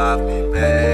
love me back.